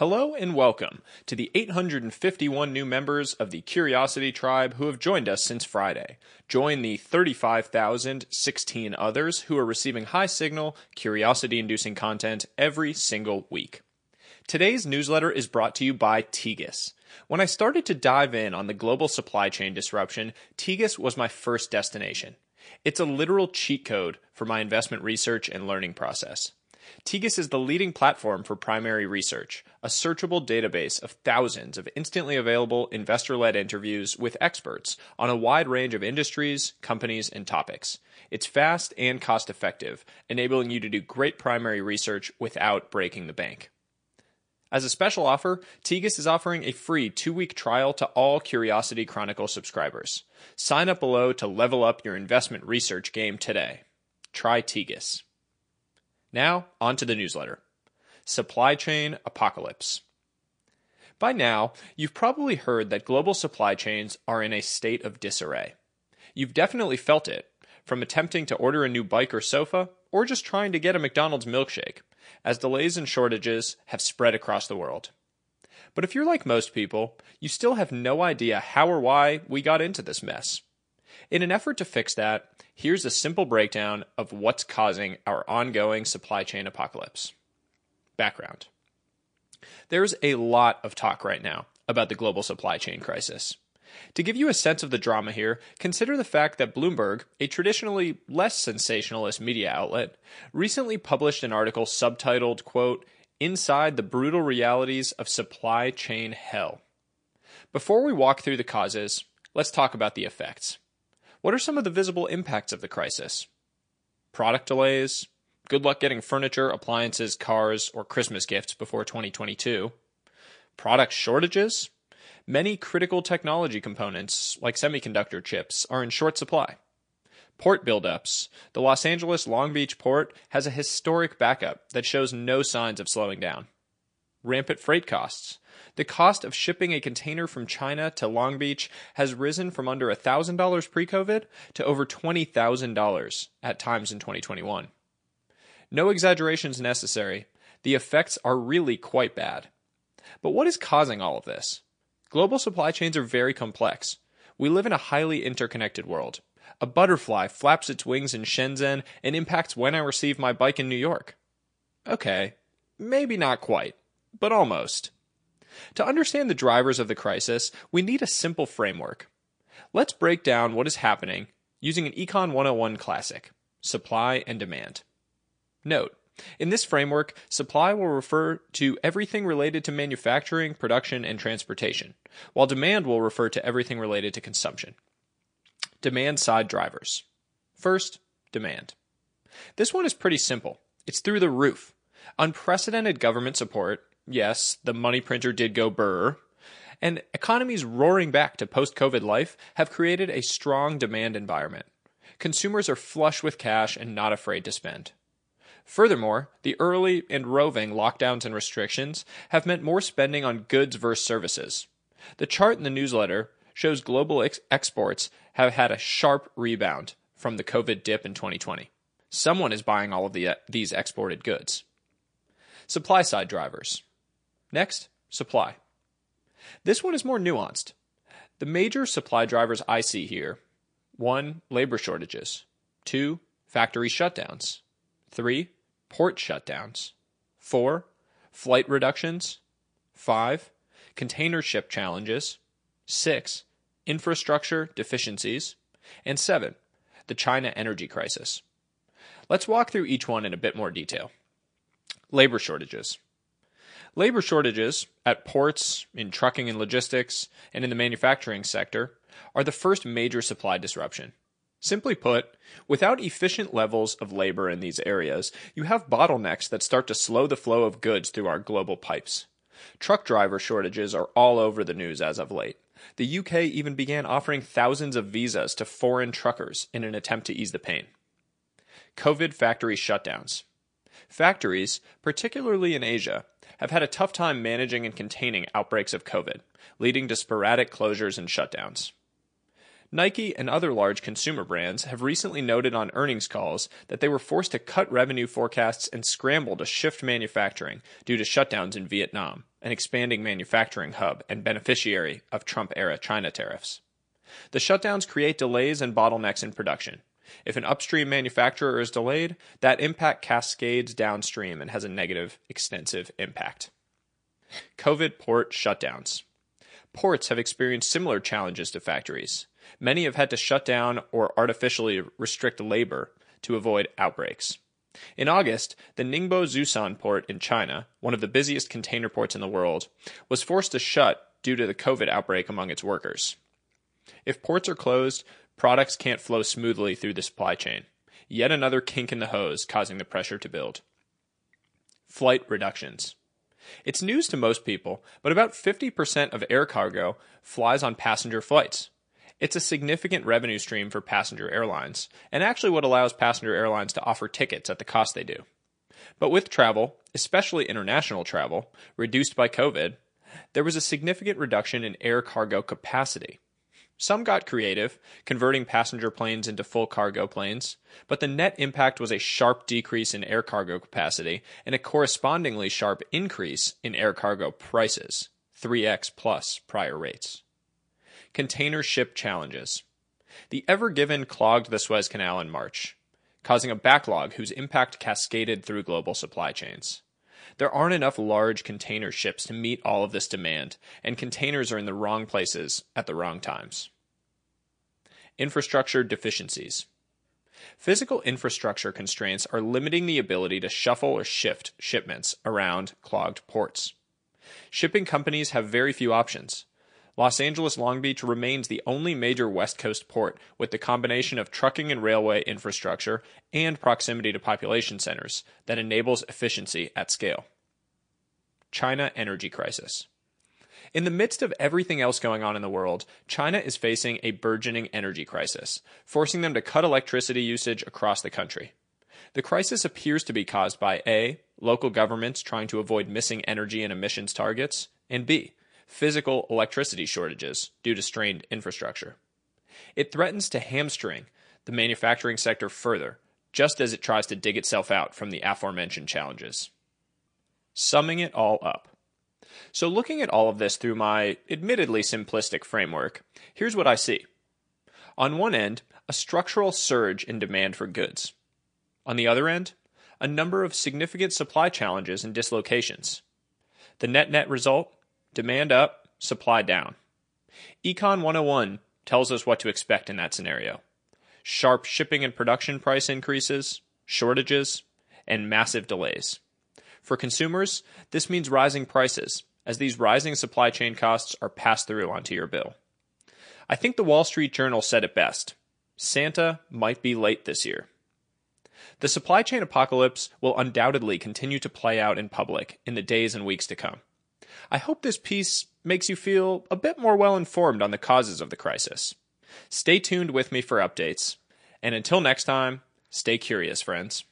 Hello and welcome to the 851 new members of the Curiosity Tribe who have joined us since Friday. Join the 35,016 others who are receiving high signal, curiosity inducing content every single week. Today's newsletter is brought to you by Tegus. When I started to dive in on the global supply chain disruption, Tegus was my first destination. It's a literal cheat code for my investment research and learning process. Tegus is the leading platform for primary research, a searchable database of thousands of instantly available investor led interviews with experts on a wide range of industries, companies, and topics. It's fast and cost effective, enabling you to do great primary research without breaking the bank. As a special offer, Tegus is offering a free two week trial to all Curiosity Chronicle subscribers. Sign up below to level up your investment research game today. Try Tegus. Now, on to the newsletter Supply Chain Apocalypse. By now, you've probably heard that global supply chains are in a state of disarray. You've definitely felt it, from attempting to order a new bike or sofa, or just trying to get a McDonald's milkshake, as delays and shortages have spread across the world. But if you're like most people, you still have no idea how or why we got into this mess. In an effort to fix that, here's a simple breakdown of what's causing our ongoing supply chain apocalypse. Background There's a lot of talk right now about the global supply chain crisis. To give you a sense of the drama here, consider the fact that Bloomberg, a traditionally less sensationalist media outlet, recently published an article subtitled, quote, Inside the Brutal Realities of Supply Chain Hell. Before we walk through the causes, let's talk about the effects. What are some of the visible impacts of the crisis? Product delays, good luck getting furniture, appliances, cars, or Christmas gifts before 2022. Product shortages, many critical technology components, like semiconductor chips, are in short supply. Port buildups. The Los Angeles Long Beach port has a historic backup that shows no signs of slowing down. Rampant freight costs. The cost of shipping a container from China to Long Beach has risen from under $1,000 pre COVID to over $20,000 at times in 2021. No exaggerations necessary. The effects are really quite bad. But what is causing all of this? Global supply chains are very complex. We live in a highly interconnected world. A butterfly flaps its wings in Shenzhen and impacts when I receive my bike in New York. Okay, maybe not quite, but almost. To understand the drivers of the crisis, we need a simple framework. Let's break down what is happening using an Econ 101 classic supply and demand. Note, in this framework, supply will refer to everything related to manufacturing, production, and transportation, while demand will refer to everything related to consumption. Demand side drivers. First, demand. This one is pretty simple. It's through the roof. Unprecedented government support, yes, the money printer did go burr, and economies roaring back to post COVID life have created a strong demand environment. Consumers are flush with cash and not afraid to spend. Furthermore, the early and roving lockdowns and restrictions have meant more spending on goods versus services. The chart in the newsletter shows global ex- exports have had a sharp rebound from the COVID dip in 2020. Someone is buying all of the, these exported goods. Supply side drivers. Next, supply. This one is more nuanced. The major supply drivers I see here 1. Labor shortages. 2. Factory shutdowns. 3. Port shutdowns. 4. Flight reductions. 5. Container ship challenges. 6. Infrastructure deficiencies. And 7. The China energy crisis. Let's walk through each one in a bit more detail. Labor shortages. Labor shortages at ports, in trucking and logistics, and in the manufacturing sector are the first major supply disruption. Simply put, without efficient levels of labor in these areas, you have bottlenecks that start to slow the flow of goods through our global pipes. Truck driver shortages are all over the news as of late. The UK even began offering thousands of visas to foreign truckers in an attempt to ease the pain. COVID factory shutdowns. Factories, particularly in Asia, have had a tough time managing and containing outbreaks of COVID, leading to sporadic closures and shutdowns. Nike and other large consumer brands have recently noted on earnings calls that they were forced to cut revenue forecasts and scramble to shift manufacturing due to shutdowns in Vietnam, an expanding manufacturing hub and beneficiary of Trump era China tariffs. The shutdowns create delays and bottlenecks in production. If an upstream manufacturer is delayed, that impact cascades downstream and has a negative, extensive impact. COVID port shutdowns. Ports have experienced similar challenges to factories. Many have had to shut down or artificially restrict labor to avoid outbreaks. In August, the Ningbo Zhoushan port in China, one of the busiest container ports in the world, was forced to shut due to the COVID outbreak among its workers. If ports are closed, products can't flow smoothly through the supply chain. Yet another kink in the hose causing the pressure to build. Flight reductions. It's news to most people, but about 50% of air cargo flies on passenger flights. It's a significant revenue stream for passenger airlines, and actually what allows passenger airlines to offer tickets at the cost they do. But with travel, especially international travel, reduced by COVID, there was a significant reduction in air cargo capacity. Some got creative, converting passenger planes into full cargo planes, but the net impact was a sharp decrease in air cargo capacity and a correspondingly sharp increase in air cargo prices, 3x plus prior rates. Container ship challenges. The Ever Given clogged the Suez Canal in March, causing a backlog whose impact cascaded through global supply chains. There aren't enough large container ships to meet all of this demand, and containers are in the wrong places at the wrong times. Infrastructure deficiencies. Physical infrastructure constraints are limiting the ability to shuffle or shift shipments around clogged ports. Shipping companies have very few options. Los Angeles Long Beach remains the only major West Coast port with the combination of trucking and railway infrastructure and proximity to population centers that enables efficiency at scale. China energy crisis. In the midst of everything else going on in the world, China is facing a burgeoning energy crisis, forcing them to cut electricity usage across the country. The crisis appears to be caused by A. Local governments trying to avoid missing energy and emissions targets, and B physical electricity shortages due to strained infrastructure. It threatens to hamstring the manufacturing sector further, just as it tries to dig itself out from the aforementioned challenges. Summing it all up. So, looking at all of this through my admittedly simplistic framework, here's what I see. On one end, a structural surge in demand for goods. On the other end, a number of significant supply challenges and dislocations. The net net result Demand up, supply down. Econ 101 tells us what to expect in that scenario sharp shipping and production price increases, shortages, and massive delays. For consumers, this means rising prices, as these rising supply chain costs are passed through onto your bill. I think the Wall Street Journal said it best Santa might be late this year. The supply chain apocalypse will undoubtedly continue to play out in public in the days and weeks to come. I hope this piece makes you feel a bit more well informed on the causes of the crisis. Stay tuned with me for updates. And until next time, stay curious, friends.